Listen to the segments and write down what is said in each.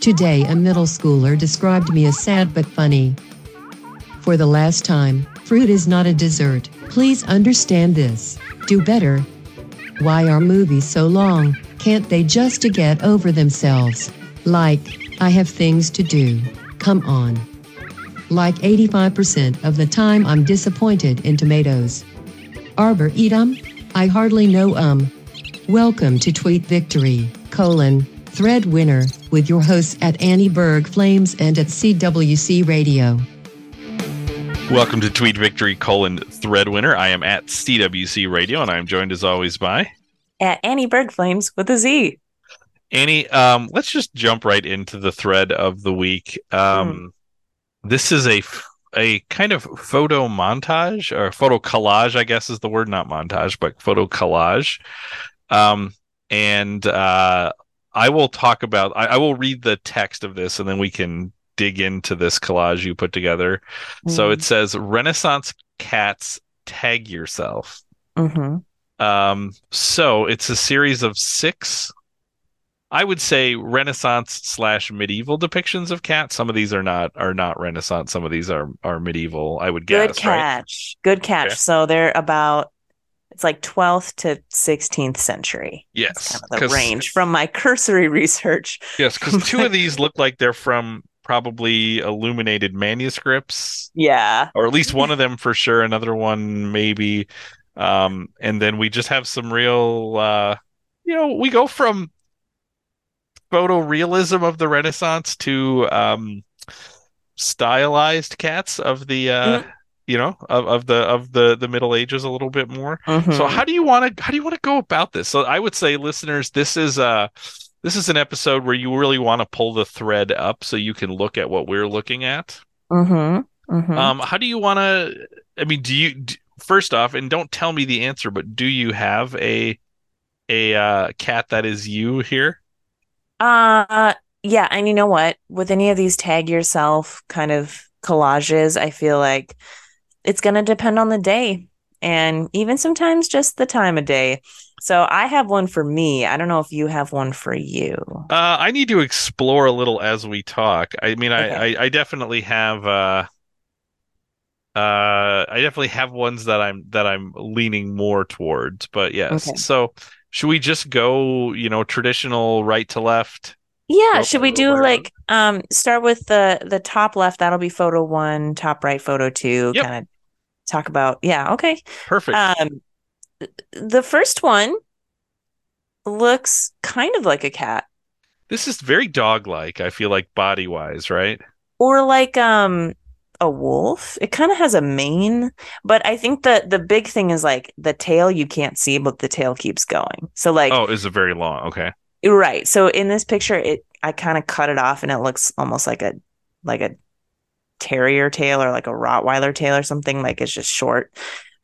Today, a middle schooler described me as sad but funny. For the last time, fruit is not a dessert. Please understand this. Do better. Why are movies so long? Can't they just get over themselves? Like, I have things to do. Come on. Like 85% of the time, I'm disappointed in tomatoes. Arbor eat 'em? I hardly know 'em. Welcome to Tweet Victory, colon, thread winner, with your hosts at Annie Berg Flames and at CWC Radio. Welcome to Tweet Victory colon Threadwinner. I am at CWC Radio, and I am joined as always by At Annie Berg Flames with a Z. Annie. Um, let's just jump right into the thread of the week. Um, This is a f- a kind of photo montage or photo collage, I guess is the word, not montage, but photo collage. Um, and uh, I will talk about. I, I will read the text of this, and then we can dig into this collage you put together. So it says Renaissance cats tag yourself. Mm-hmm. Um, so it's a series of six, I would say Renaissance slash medieval depictions of cats. Some of these are not are not Renaissance. Some of these are are medieval. I would Good guess. Right? catch. Good catch. Okay. So they're about it's like 12th to 16th century. Yes, kind of the range from my cursory research. Yes, because two of these look like they're from probably illuminated manuscripts, Yeah. or at least one of them for sure. Another one maybe. Um, and then we just have some real. Uh, you know, we go from photorealism of the Renaissance to um, stylized cats of the uh, Mhm. You know of, of the of the the Middle Ages a little bit more. So Mhm. how do you want to how do you want to go about this? So I would say listeners, this is uh this is an episode where you really want to pull the thread up so you can look at what we're looking at. Mhm. Mhm. Um how do you want to I mean do you d first off and don't tell me the answer but do you have a a uh cat that is you here? Uh yeah, and you know what? With any of these tag yourself kind of collages, I feel like it's going to depend on the day and even sometimes just the time of day. So I have one for me. I don't know if you have one for you. Uh I need to explore a little as we talk. I mean I Okay. I, I definitely have uh uh I definitely have ones that I'm that I'm leaning more towards, but yes. Okay. So should we just go, you know, traditional right to left? Yeah, should we around. do like um start with the the top left, that'll be photo 1, top right photo 2, Yep. kind of talk about. Yeah, okay. Perfect. Um the first one looks kind of like a cat this is very dog-like, I feel like body-wise, right? or like um a wolf. It kind of has a mane, but I think that the big thing is like the tail you can't see, but the tail keeps going. So like Oh, is it very long? Okay. right. So in this picture, it I kind of cut it off, and it looks almost like a like a terrier tail or like a Rottweiler tail or something. Like it's just short.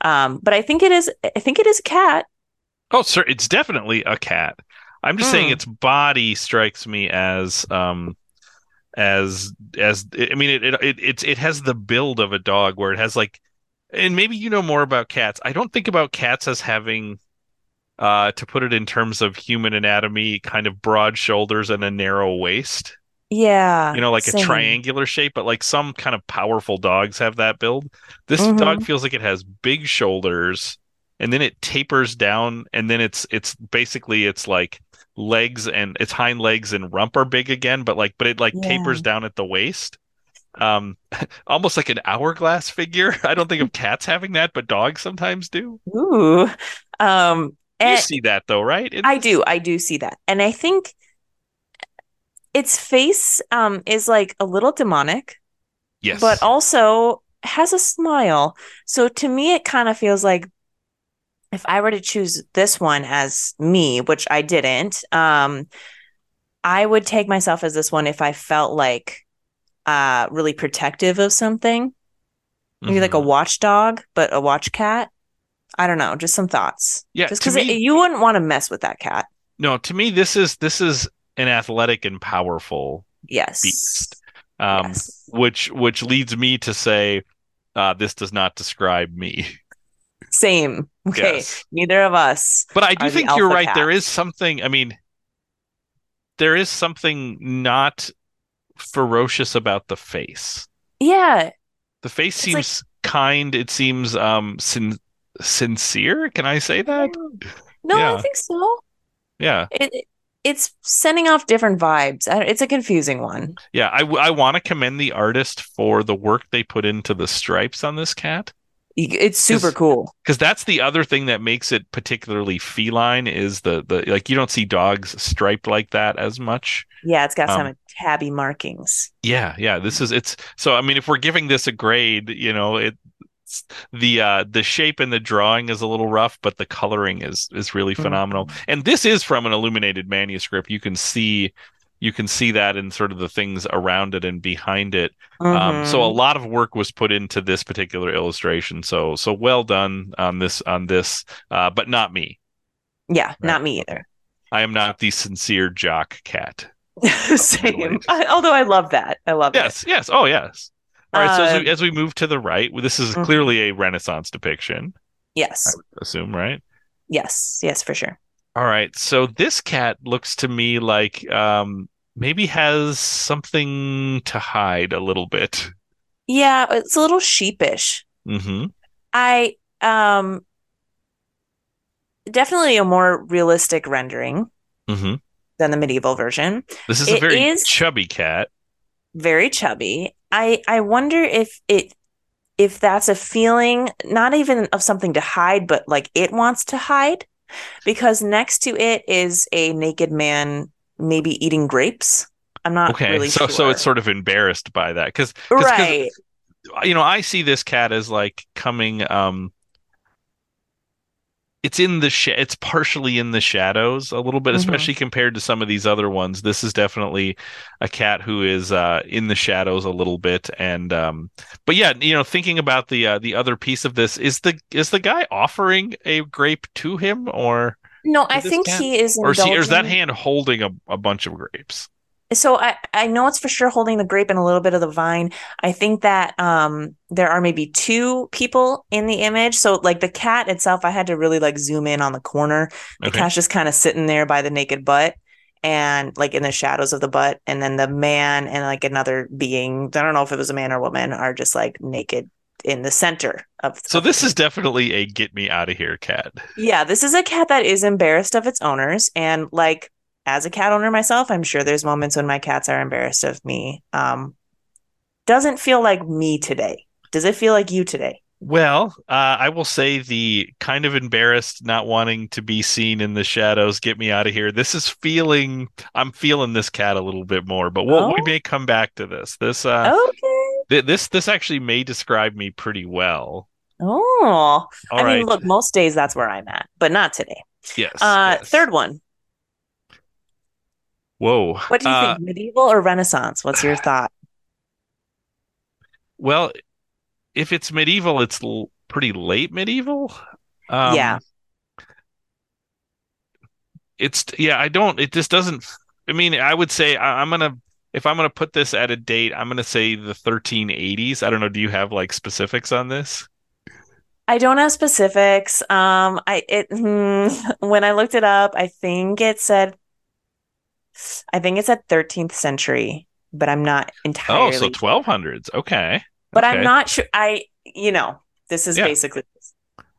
Um, but I think it is. I think it is a cat. Oh, sir, it's definitely a cat. I'm just saying Hmm. its body strikes me as um as as I mean it it it it's, it has the build of a dog where it has like and maybe you know more about cats. I don't think about cats as having uh to put it in terms of human anatomy kind of broad shoulders and a narrow waist. Yeah, You know like a triangular shape but like some kind of powerful dogs have that build. This Mhm. dog feels like it has big shoulders and then it tapers down and then it's it's basically it's like legs and its hind legs and rump are big again but like but it like Yeah. tapers down at the waist um almost like an hourglass figure i don't think of cats having that but dogs sometimes do Ooh. Um, you see that though right It- I do, I do see that, and I think its face um is like a little demonic. yes but also has a smile. So to me, it kind of feels like if I were to choose this one as me, which I didn't, um, I would take myself as this one if I felt like uh really protective of something, maybe like a Mhm. watchdog, but a watch cat. I don't know, just some thoughts. yeah Just because you wouldn't want to mess with that cat. no to me this is this is an athletic and powerful Yes. beast um Yes. which which leads me to say uh this does not describe me Same. Okay. Yes. Neither of us. But I do think you're right. There is something. I mean, there is something not ferocious about the face. Yeah. The face It's seems kind. It seems um sin- sincere. Can I say that? No, Yeah. I think so. Yeah, it- it's sending off different vibes. It's a confusing one. yeah. I I want to commend the artist for the work they put into the stripes on this cat. It's super 'Cause- cool. because that's the other thing that makes it particularly feline is the the like you don't see dogs striped like that as much Yeah, it's got Um, some tabby markings. yeah yeah this is it's so i mean if we're giving this a grade you know it the uh the shape and the drawing is a little rough but the coloring is is really phenomenal and this is from an illuminated manuscript you can see you can see that in sort of the things around it and behind it Um, so a Mhm. lot of work was put into this particular illustration. So so well done on this on this, uh, but not me. yeah, not me either. I am not the sincere jock cat. Same. I, although I love that. I love it. Yes, yes, oh yes. All right. so as we, Um, as we move to the right, this is Mhm. clearly a Renaissance depiction. Yes. Assume right. Yes. Yes, for sure. All right. So this cat looks to me like um, maybe has something to hide a little bit. Yeah, it's a little sheepish. hmm I um definitely a more realistic rendering hmm than the medieval version. This is a very is- chubby cat. Very chubby. I I wonder if it if that's a feeling not even of something to hide, but like it wants to hide because next to it is a naked man maybe eating grapes. I'm not Okay, really so sure. so it's sort of embarrassed by that because right. you know I see this cat as like coming um it's in the sh- it's partially in the shadows a little bit Mhm. especially compared to some of these other ones this is definitely a cat who is uh in the shadows a little bit and um but yeah you know thinking about the uh, the other piece of this is the is the guy offering a grape to him or No, I think cat? he is or is, he, or is that hand holding a, a bunch of grapes So I I know it's for sure holding the grape and a little bit of the vine. I think that um there are maybe two people in the image. So like the cat itself, I had to really like zoom in on the corner. The okay cat's just kind of sitting there by the naked butt and like in the shadows of the butt, and then the man and like another being, I don't know if it was a man or woman, are just like naked in the center of so this is definitely a get me out of here cat yeah, this is a cat that is embarrassed of its owners. And like as a cat owner myself, I'm sure there's moments when my cats are embarrassed of me. Um, doesn't feel like me today. Does it feel like you today? Well, uh, I will say the kind of embarrassed, not wanting to be seen in the shadows, get me out of here. This is feeling, I'm feeling this cat a little bit more, but we'll, we Oh. may come back to this. This, uh, Okay. th- this, this actually may describe me pretty well. Oh, All I right. mean, look, most days that's where I'm at, but not today. yes, Uh, yes. third one. Whoa. What do you Uh, think? Medieval or Renaissance? What's your thought? Well, if it's medieval, it's l- pretty late medieval. Um, Yeah. It's yeah. I don't. It just doesn't. I mean, I would say I, I'm gonna. If I'm gonna put this at a date, I'm gonna say the 1380s. I don't know. Do you have like specifics on this? I don't have specifics. Um, I it hmm, when I looked it up, I think it said, I think it's said 13th century, but I'm not entirely. Oh, so 1200s. Okay. But Okay. I'm not sure. I, you know, this is Yeah. basically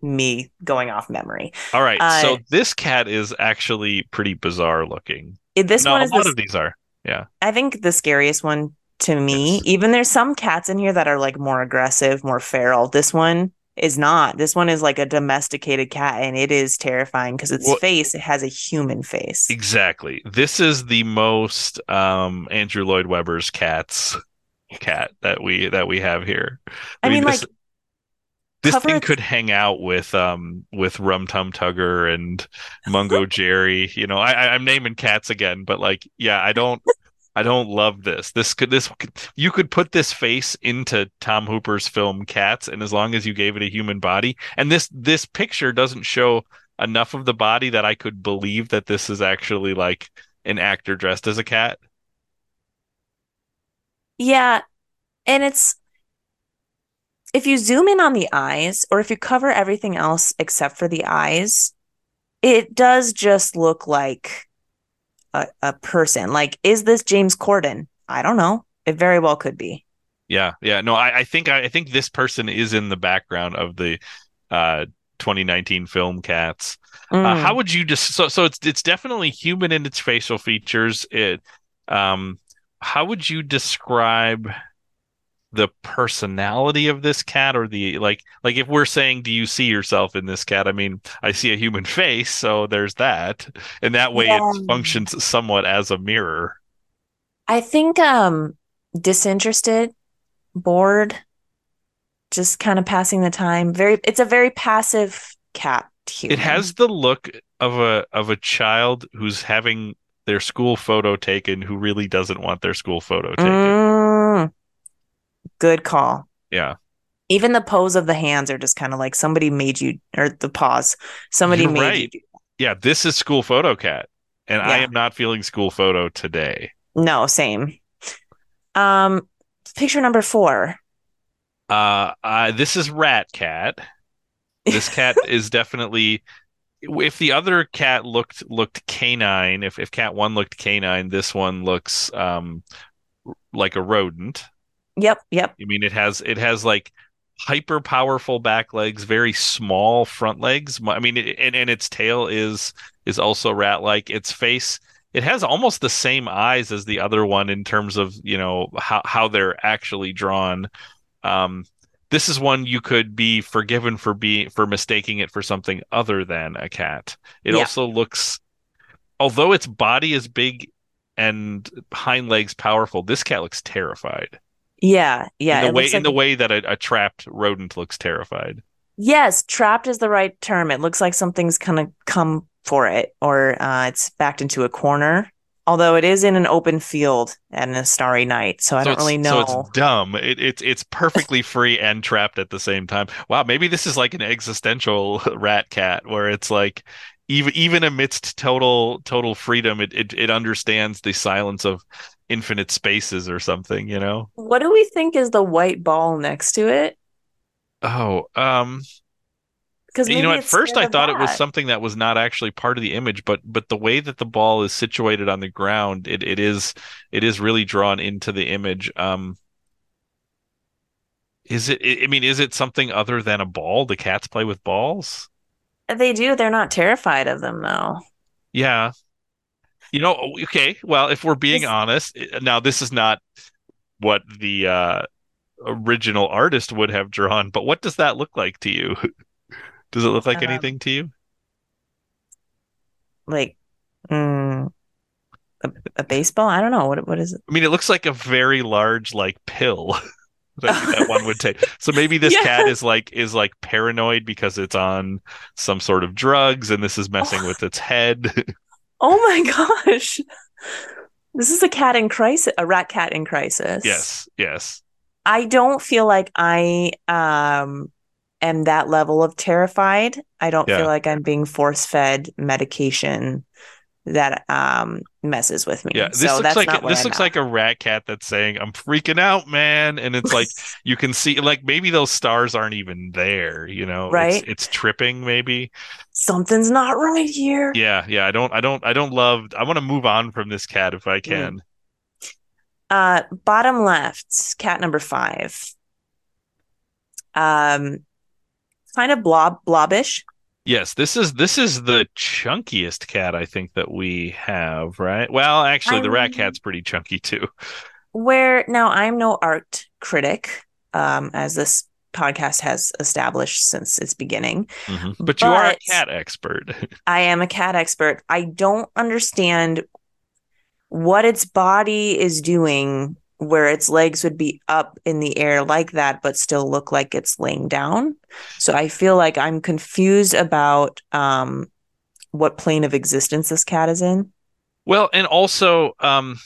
me going off memory. All right. Uh, so this cat is actually pretty bizarre looking. This no, one a is lot the, of these are. Yeah. I think the scariest one to me. Yes. Even there's some cats in here that are like more aggressive, more feral. This one is not. This one is like a domesticated cat, and it is terrifying because its Well- face it has a human face. Exactly. This is the most um Andrew Lloyd Webber's cats cat that we that we have here. I mean, this, like this cover thing could hang out with um with Rum Tum Tugger and Mungo Jerry. You know, I, I I'm naming cats again, but like, yeah, I don't I don't love this. This could this could, you could put this face into Tom Hooper's film Cats, and as long as you gave it a human body, and this this picture doesn't show enough of the body that I could believe that this is actually like an actor dressed as a cat. Yeah. And it's if you zoom in on the eyes or if you cover everything else except for the eyes, it does just look like a, a person. Like, is this James Corden? I don't know. It very well could be. Yeah, yeah. No, I, I think I, I think this person is in the background of the uh 2019 film Cats. Uh, Mm. how would you just so so it's it's definitely human in its facial features. It um how would you describe the personality of this cat or the like like if we're saying do you see yourself in this cat? I mean, I see a human face, so there's that. And that way Yeah. it functions somewhat as a mirror. I think um disinterested, bored, just kind of passing the time. Very it's a very passive cat human. It has the look of a of a child who's having their school photo taken who really doesn't want their school photo taken. Mm. Good call. Yeah. Even the pose of the hands are just kind of like somebody made you or the paws. Somebody You're made right. you Yeah, this is school photo cat. And I am not feeling school photo today. No, same. Um picture number 4. Uh, uh this is rat cat. This cat is definitely if the other cat looked looked canine, if if cat 1 looked canine, this one looks um like a rodent. Yep, yep. I mean, it has it has like hyper powerful back legs, very small front legs. I mean, it, and and its tail is is also rat like. Its face it has almost the same eyes as the other one in terms of you know how how they're actually drawn. Um, this is one you could be forgiven for being for mistaking it for something other than a cat. It Yeah. also looks, although its body is big and hind legs powerful, this cat looks terrified Yeah, yeah. in the way looks in the way that a, a trapped rodent looks terrified. Yes, trapped is the right term. It looks like something's kind of come for it, or uh, it's backed into a corner. Although it is in an open field and a starry night, so I so don't really know. So it's dumb. It, it's it's perfectly free and trapped at the same time. Wow, maybe this is like an existential rat cat where it's like even even amidst total total freedom, it it, it understands the silence of infinite spaces or something. You know? What do we think is the white ball next to it? Oh, um, Because you know, at first I thought it was something that was not actually part of the image, but but the way that the ball is situated on the ground, it, it is it is really drawn into the image. Um, is it? I mean, is it something other than a ball? The cats play with balls. They do. They're not terrified of them, though. Yeah. You know, okay. Well, if we're being Is- honest, eh, now this is not what the uh, original artist would have drawn, but what does that look like to you? Does it look like Um, anything to you? Like, mm, a, a baseball. I don't know what. What is it? I mean, it looks like a very large like pill that, that one would take. So maybe this Yeah. cat is like is like paranoid because it's on some sort of drugs and this is messing with its head. Oh my gosh! This is a cat in crisis. A rat cat in crisis. yes, yes. I don't feel like I um am that level of terrified. I don't Yeah. feel like I'm being force fed medication that um messes with me. Yeah, this so looks like this looks like a rat cat that's saying, "I'm freaking out, man," and it's like you can see like maybe those stars aren't even there. You know, It's- Right. It's, tripping, maybe. something's not right here. Yeah, yeah. I don't, I don't, I don't love. I want to move on from this cat if Mm. I can. Uh bottom left, cat number five. Um kind of blob blobbish. Yes, this is this is the chunkiest cat I think that we have, right? Well, actually, the rat cat's pretty chunky too. Where now I'm no art critic, um, as this podcast has established since its beginning. Mhm. But you are a cat expert. I am a cat expert. I don't understand what its body is doing where its legs would be up in the air like that, but still look like it's laying down. So I feel like I'm confused about um, what plane of existence this cat is in. Well, and also, um,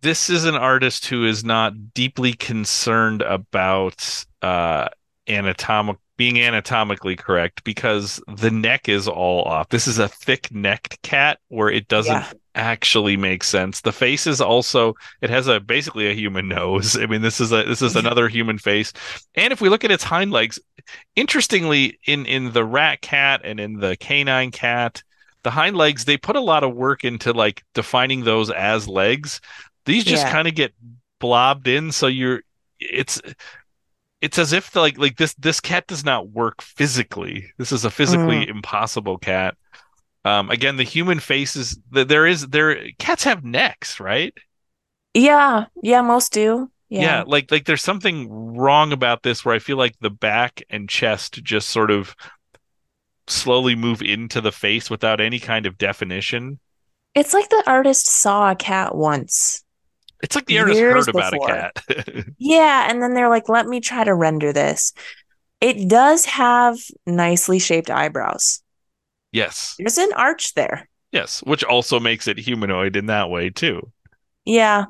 this is an artist who is not deeply concerned about uh, anatomic being anatomically correct because the neck is all off. This is a thick-necked cat where it doesn't Yeah. Actually make sense. The face is also it has a basically a human nose. I mean, this is a this is another human face. And if we look at its hind legs, interestingly, in in the rat cat and in the canine cat, the hind legs they put a lot of work into like defining those as legs. These just Yeah. kind of get blobbed in, so you're it's it's as if like like this this cat does not work physically. This is a physically Mm. impossible cat. Um, again, the human faces th- there is there cats have necks, right? Yeah, yeah, most do. Yeah. Yeah. like like there's something wrong about this where I feel like the back and chest just sort of slowly move into the face without any kind of definition. It's like the artist saw a cat once. It's like the artist heard about a cat. Yeah, and then they're like, let me try to render this. It does have nicely shaped eyebrows. Yes. There's an arch there. Yes, which also makes it humanoid in that way too. Yeah.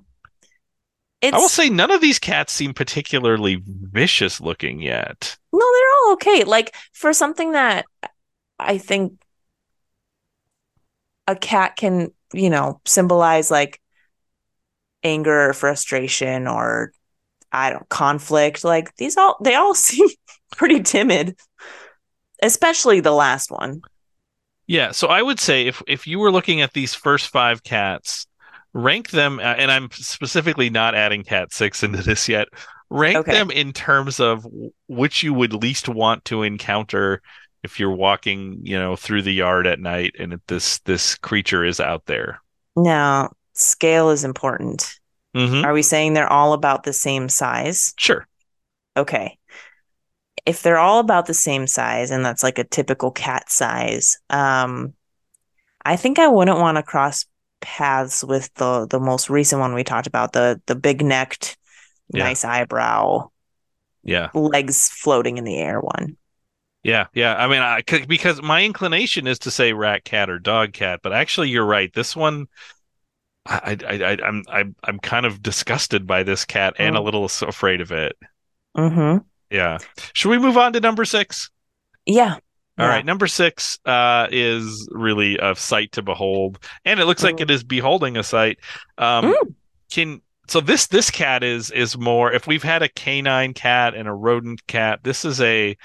It's I will say none of these cats seem particularly vicious looking yet. no, they're all okay. Like for something that I think a cat can, you know, symbolize like anger or frustration or I don't conflict. Like these all they all seem pretty timid. Especially the last one. Yeah, so I would say if if you were looking at these first five cats, rank them, uh, and I'm specifically not adding cat six into this yet. Rank Okay. them in terms of which you would least want to encounter if you're walking, you know, through the yard at night and this this creature is out there. Now, scale is important. hmm Are we saying they're all about the same size? Sure. Okay. If they're all about the same size and that's like a typical cat size, um, I think I wouldn't want to cross paths with the the most recent one we talked about, the the big necked, Yeah. nice eyebrow, Yeah. legs floating in the air one. Yeah, yeah. I mean, I c- because my inclination is to say rat cat or dog cat, but actually, you're right. This one, I, I, I I'm, I'm, I'm kind of disgusted by this cat and a Mm. little afraid of it. Mm-hmm. Yeah. Should we move on to number six? Yeah. All Yeah. right, number six uh, is really a sight to behold, and it looks like it is beholding a sight. Um, Mm. Can so this this cat is is more. If we've had a canine cat and a rodent cat, this is a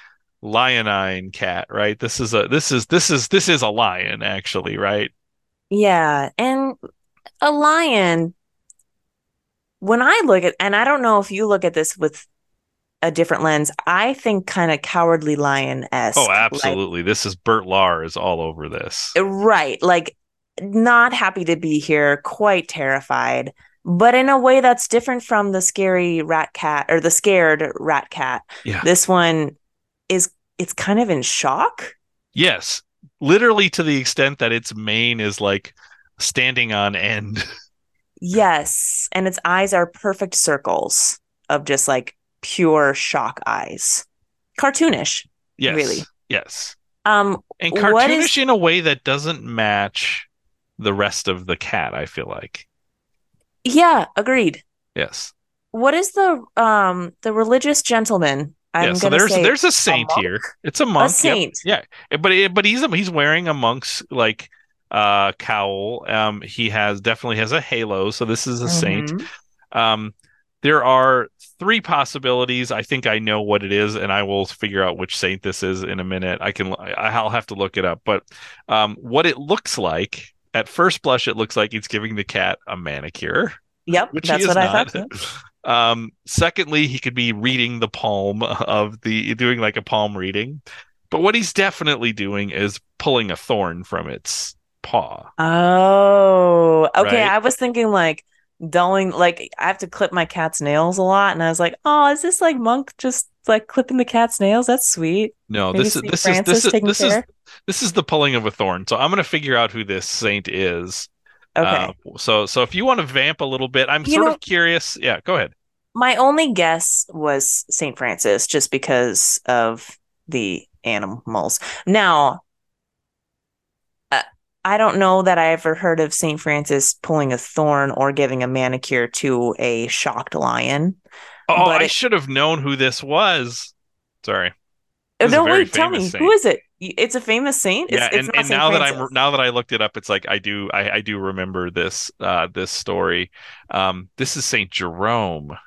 lionine cat, right? This is a this is this is this is a lion actually, right? Yeah, and a lion, when I look at, and I don't know if you look at this with a different lens, I think kind of cowardly lion-esque. Oh, like- absolutely. this is Bert Lahr's all over this. right. Like, not happy to be here, quite terrified, but in a way that's different from the scary rat cat or the scared rat cat. Yeah. This one is, it's kind of in shock. Yes, literally to the extent that its mane is like standing on end. Yes. And its eyes are perfect circles of just like pure shock eyes. Cartoonish. Yes. Really? Yes. Um, And cartoonish is- in a way that doesn't match the rest of the cat, I feel like. yeah, agreed. Yes. What is the um the religious gentleman? I'm yeah, so there's there's a saint monk? here. It's a monk. a yep. saint. Yeah. But but he's he's wearing a monk's like uh cowl. Um he has definitely has a halo, so this is a saint. Mhm. Um, there are three possibilities. I think I know what it is, and I will figure out which saint this is in a minute. I can, I- I'll have to look it up. But um, what it looks like at first blush, it looks like he's giving the cat a manicure, Yep, which that's what I not. thought. Um, secondly, he could be reading the palm of the, doing like a palm reading. But what he's definitely doing is pulling a thorn from its paw. Oh, okay. Right? I was thinking like dulling, like I have to clip my cat's nails a lot, and I was like, oh, is this like monk just like clipping the cat's nails? That's sweet. No, Maybe this is this is this is this is this is the pulling of a thorn. So I'm going to figure out who this saint is. Okay. Uh, so so if you want to vamp a little bit, I'm You sort know- of curious. Yeah, go ahead. My only guess was Saint Francis, just because of the animals. Now, uh, I don't know that I ever heard of Saint Francis pulling a thorn or giving a manicure to a shocked lion. Oh, But I it- should have known who this was. Sorry. Oh, This is no, wait, tell me, saint. who is it? It's a famous saint. It's, yeah, it's and, and now that I'm now that I looked it up, it's like I do I, I do remember this uh this story. Um, this is Saint oh, Jerome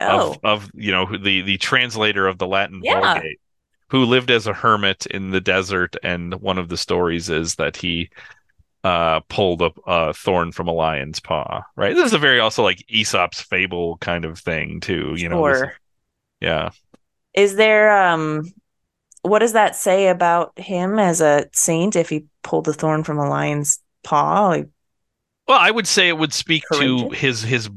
of of you know the the translator of the Latin Yeah. Vulgate. Who lived as a hermit in the desert, and one of the stories is that he uh, pulled a, a thorn from a lion's paw. Right. This is a very also like Aesop's fable kind of thing too. You know. this- yeah. Is there um what does that say about him as a saint if he pulled a thorn from a lion's paw? Like, Well, I would say it would speak to his his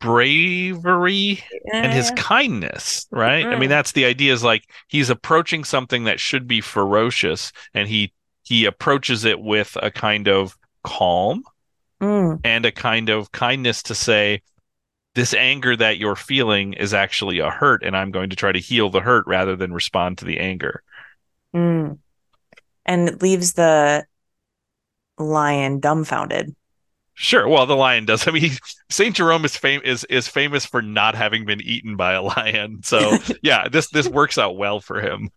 bravery and his kindness, right? I mean, that's the idea is like he's approaching something that should be ferocious and he he approaches it with a kind of calm mm, and a kind of kindness to say this anger that you're feeling is actually a hurt and I'm going to try to heal the hurt rather than respond to the anger. mm. And it leaves the lion dumbfounded. Sure. Well, the lion does. I mean, Saint Jerome is fam- is is famous for not having been eaten by a lion. So yeah, this this works out well for him.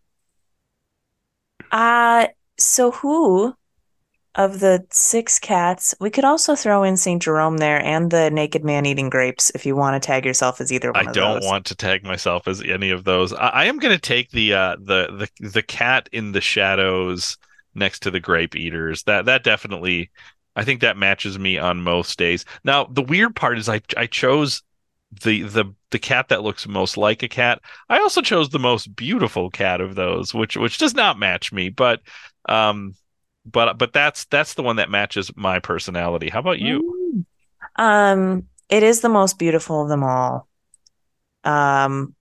Uh so who of the six cats, we could also throw in Saint Jerome there and the naked man eating grapes if you want to tag yourself as either one I don't those. want to tag myself as any of those. I, I am going to take the uh the the the cat in the shadows next to the grape eaters. That that definitely I think that matches me on most days. Now, the weird part is I I chose the the the cat that looks most like a cat. I also chose the most beautiful cat of those, which which does not match me, but um but but that's that's the one that matches my personality. How about you? Mm. Um, it is the most beautiful of them all. Um,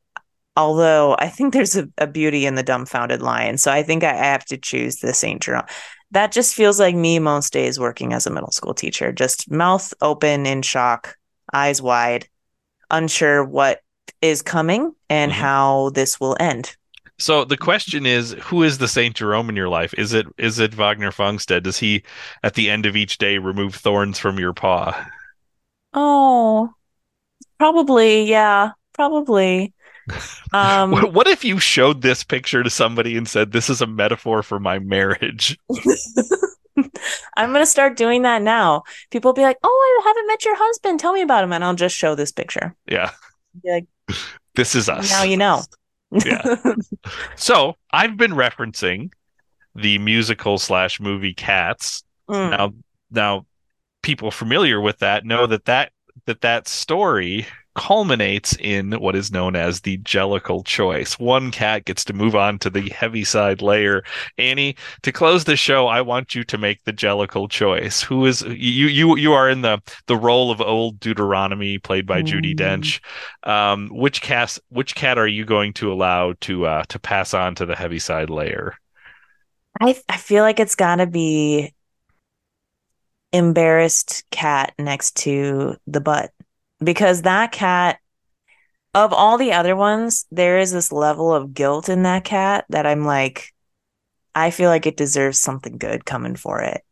although I think there's a, a beauty in the dumbfounded lion, so I think I, I have to choose the Saint Jerome. That just feels like me most days working as a middle school teacher, just mouth open in shock, eyes wide, unsure what is coming and Mhm. how this will end. So the question is, who is the Saint Jerome in your life? Is it is it Wagner Fungstead? Does he, at the end of each day, remove thorns from your paw? Oh, probably, yeah, probably. Um, What if you showed this picture to somebody and said, "This is a metaphor for my marriage"? I'm gonna start doing that now. People will be like, "Oh, I haven't met your husband. Tell me about him," and I'll just show this picture. Yeah, Be like, this is us. now you know. Yeah. So I've been referencing the musical slash movie Cats. Mm. Now, now, people familiar with that know that that that that story culminates in what is known as the Jellicle choice. One cat gets to move on to the heaviside layer. Annie, to close the show, I want you to make the Jellicle choice. Who is you? You you are in the the role of old Deuteronomy, played by Judi Mm. Dench. Um, which cat? Which cat are you going to allow to uh, to pass on to the heaviside layer? I I feel like it's gotta be embarrassed cat next to the butt because that cat of all the other ones, there is this level of guilt in that cat that I'm like, I feel like it deserves something good coming for it.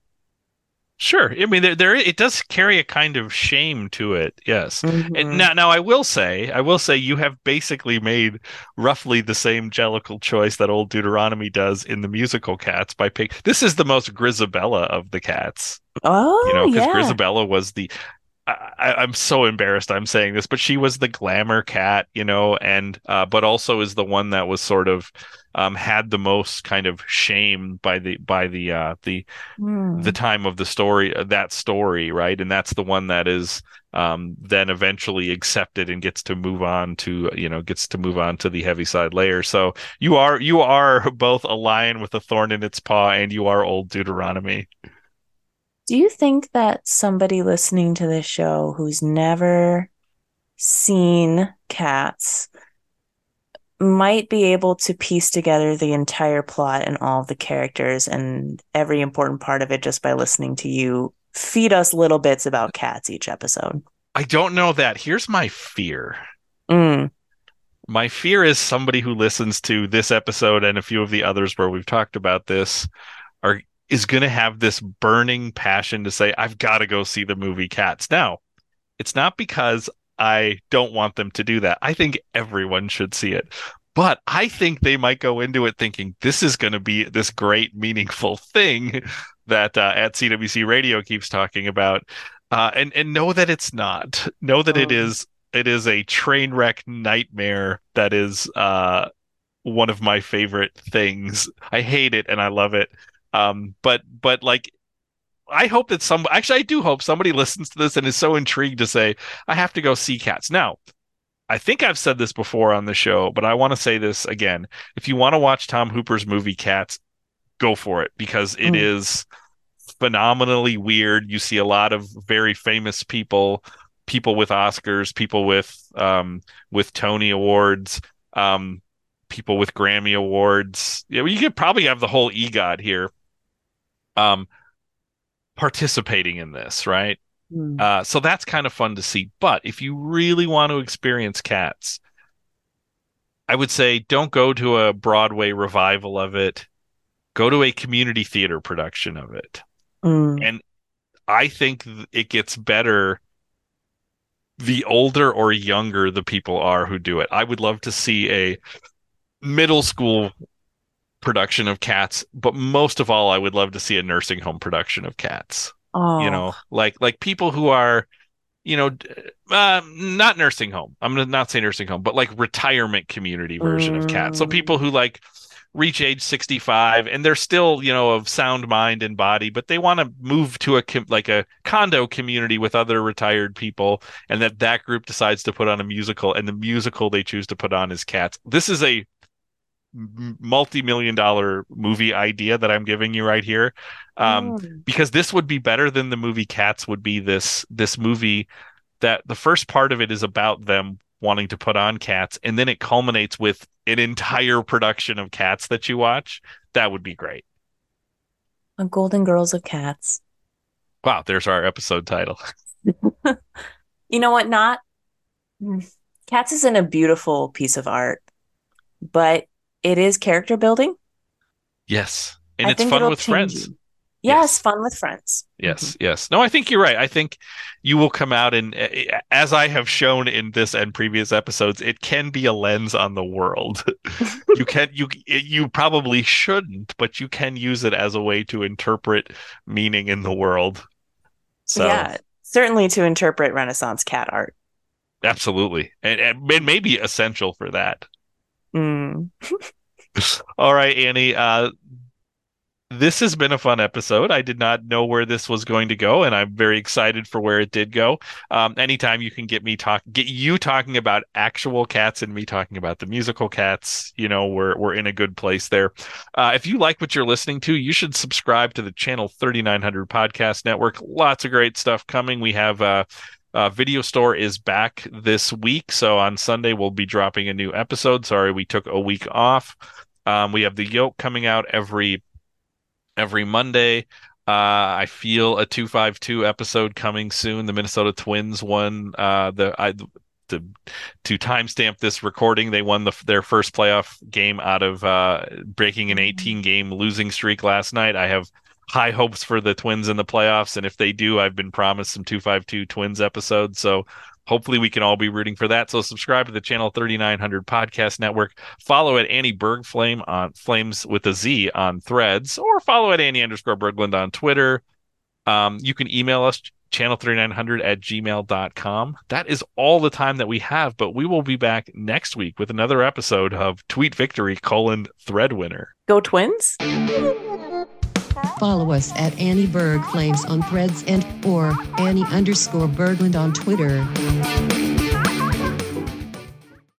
Sure. I mean, there, there it does carry a kind of shame to it. Yes. Mhm. And now, now I will say, I will say, you have basically made roughly the same Jellicle choice that old Deuteronomy does in the musical Cats by pick. This is the most Grizabella of the cats, oh, you know, because yeah. Grizabella was the. I, I'm so embarrassed I'm saying this, but she was the glamour cat, you know, and uh, but also is the one that was sort of um, had the most kind of shame by the by the uh, the Hmm. the time of the story uh, that story right? And that's the one that is um then eventually accepted and gets to move on to you know gets to move on to the heaviside layer. So you are you are both a lion with a thorn in its paw and you are old deuteronomy Do you think that somebody listening to this show who's never seen cats might be able to piece together the entire plot and all the characters and every important part of it just by listening to you feed us little bits about cats each episode? i don't know that here's my fear Mm. my fear is somebody who listens to this episode and a few of the others where we've talked about this are is going to have this burning passion to say I've got to go see the movie Cats. Now, it's not because I don't want them to do that. I think everyone should see it. But I think they might go into it thinking this is going to be this great meaningful thing that uh, at CWC Radio keeps talking about. Uh, and and know that it's not. Know that it Oh. is it is a train wreck nightmare that is uh one of my favorite things. I hate it and I love it. Um, but but like I hope that some actually I do hope somebody listens to this and is so intrigued to say I have to go see cats. Now, I think I've said this before on the show, but I want to say this again. If you want to watch Tom Hooper's movie Cats, go for it because it mm. is phenomenally weird. You see a lot of very famous people, people with Oscars, people with um, with Tony awards, um, people with Grammy awards. Yeah, you could probably have the whole EGOT here. Um, participating in this, right? Mm. Uh, so that's kind of fun to see. But if you really want to experience cats, I would say don't go to a Broadway revival of it. Go to a community theater production of it. Mm. And I think it gets better the older or younger the people are who do it. I would love to see a middle school production of cats, but most of all, I would love to see a nursing home production of cats. Oh. You know, like like people who are, you know, uh, not nursing home. I'm gonna not say nursing home, but like retirement community version mm. of cats. So people who like reach age 65 and they're still you know of sound mind and body but they want to move to a like a condo community with other retired people and that that group decides to put on a musical and the musical they choose to put on is cats this is a multi-million dollar movie idea that I'm giving you right here. Um, mm. because this would be better than the movie Cats would be this this movie that the first part of it is about them wanting to put on cats and then it culminates with an entire production of cats that you watch. That would be great. A Golden Girls of Cats. Wow, there's our episode title. you know what? Not Cats isn't a beautiful piece of art, but it is character building. Yes. And I it's fun with friends. You. Yes, yes, fun with friends. Yes, mm-hmm. yes. No, I think you're right. I think you will come out and, as I have shown in this and previous episodes, it can be a lens on the world. you can you you probably shouldn't, but you can use it as a way to interpret meaning in the world. So yeah, certainly to interpret Renaissance cat art. Absolutely, and, and it may be essential for that. Mm. All right, Annie. Uh, this has been a fun episode. I did not know where this was going to go, and I'm very excited for where it did go. Um, anytime you can get me talk, get you talking about actual cats and me talking about the musical cats, you know, we're we're in a good place there. Uh, if you like what you're listening to, you should subscribe to the Channel 3900 Podcast Network. Lots of great stuff coming. We have. Uh, uh, Video Store is back this week. So on Sunday, we'll be dropping a new episode. Sorry, we took a week off. Um, we have the yoke coming out every every Monday. Uh, I feel a two five two episode coming soon. The Minnesota Twins won uh, the I to to timestamp this recording. They won the, their first playoff game out of uh, breaking an 18 game losing streak last night. I have high hopes for the Twins in the playoffs. And if they do, I've been promised some 252 Twins episodes. So hopefully we can all be rooting for that. So subscribe to the Channel 3900 Podcast Network. Follow at Annie Berg Flame on Flames with a Z on threads, or follow at Annie underscore Berglund on Twitter. Um, you can email us channel3900 at gmail.com. That is all the time that we have, but we will be back next week with another episode of Tweet Victory colon Thread Winner. Go Twins! Follow us at Annie Berg Flames on threads and or Annie underscore Berglund on Twitter.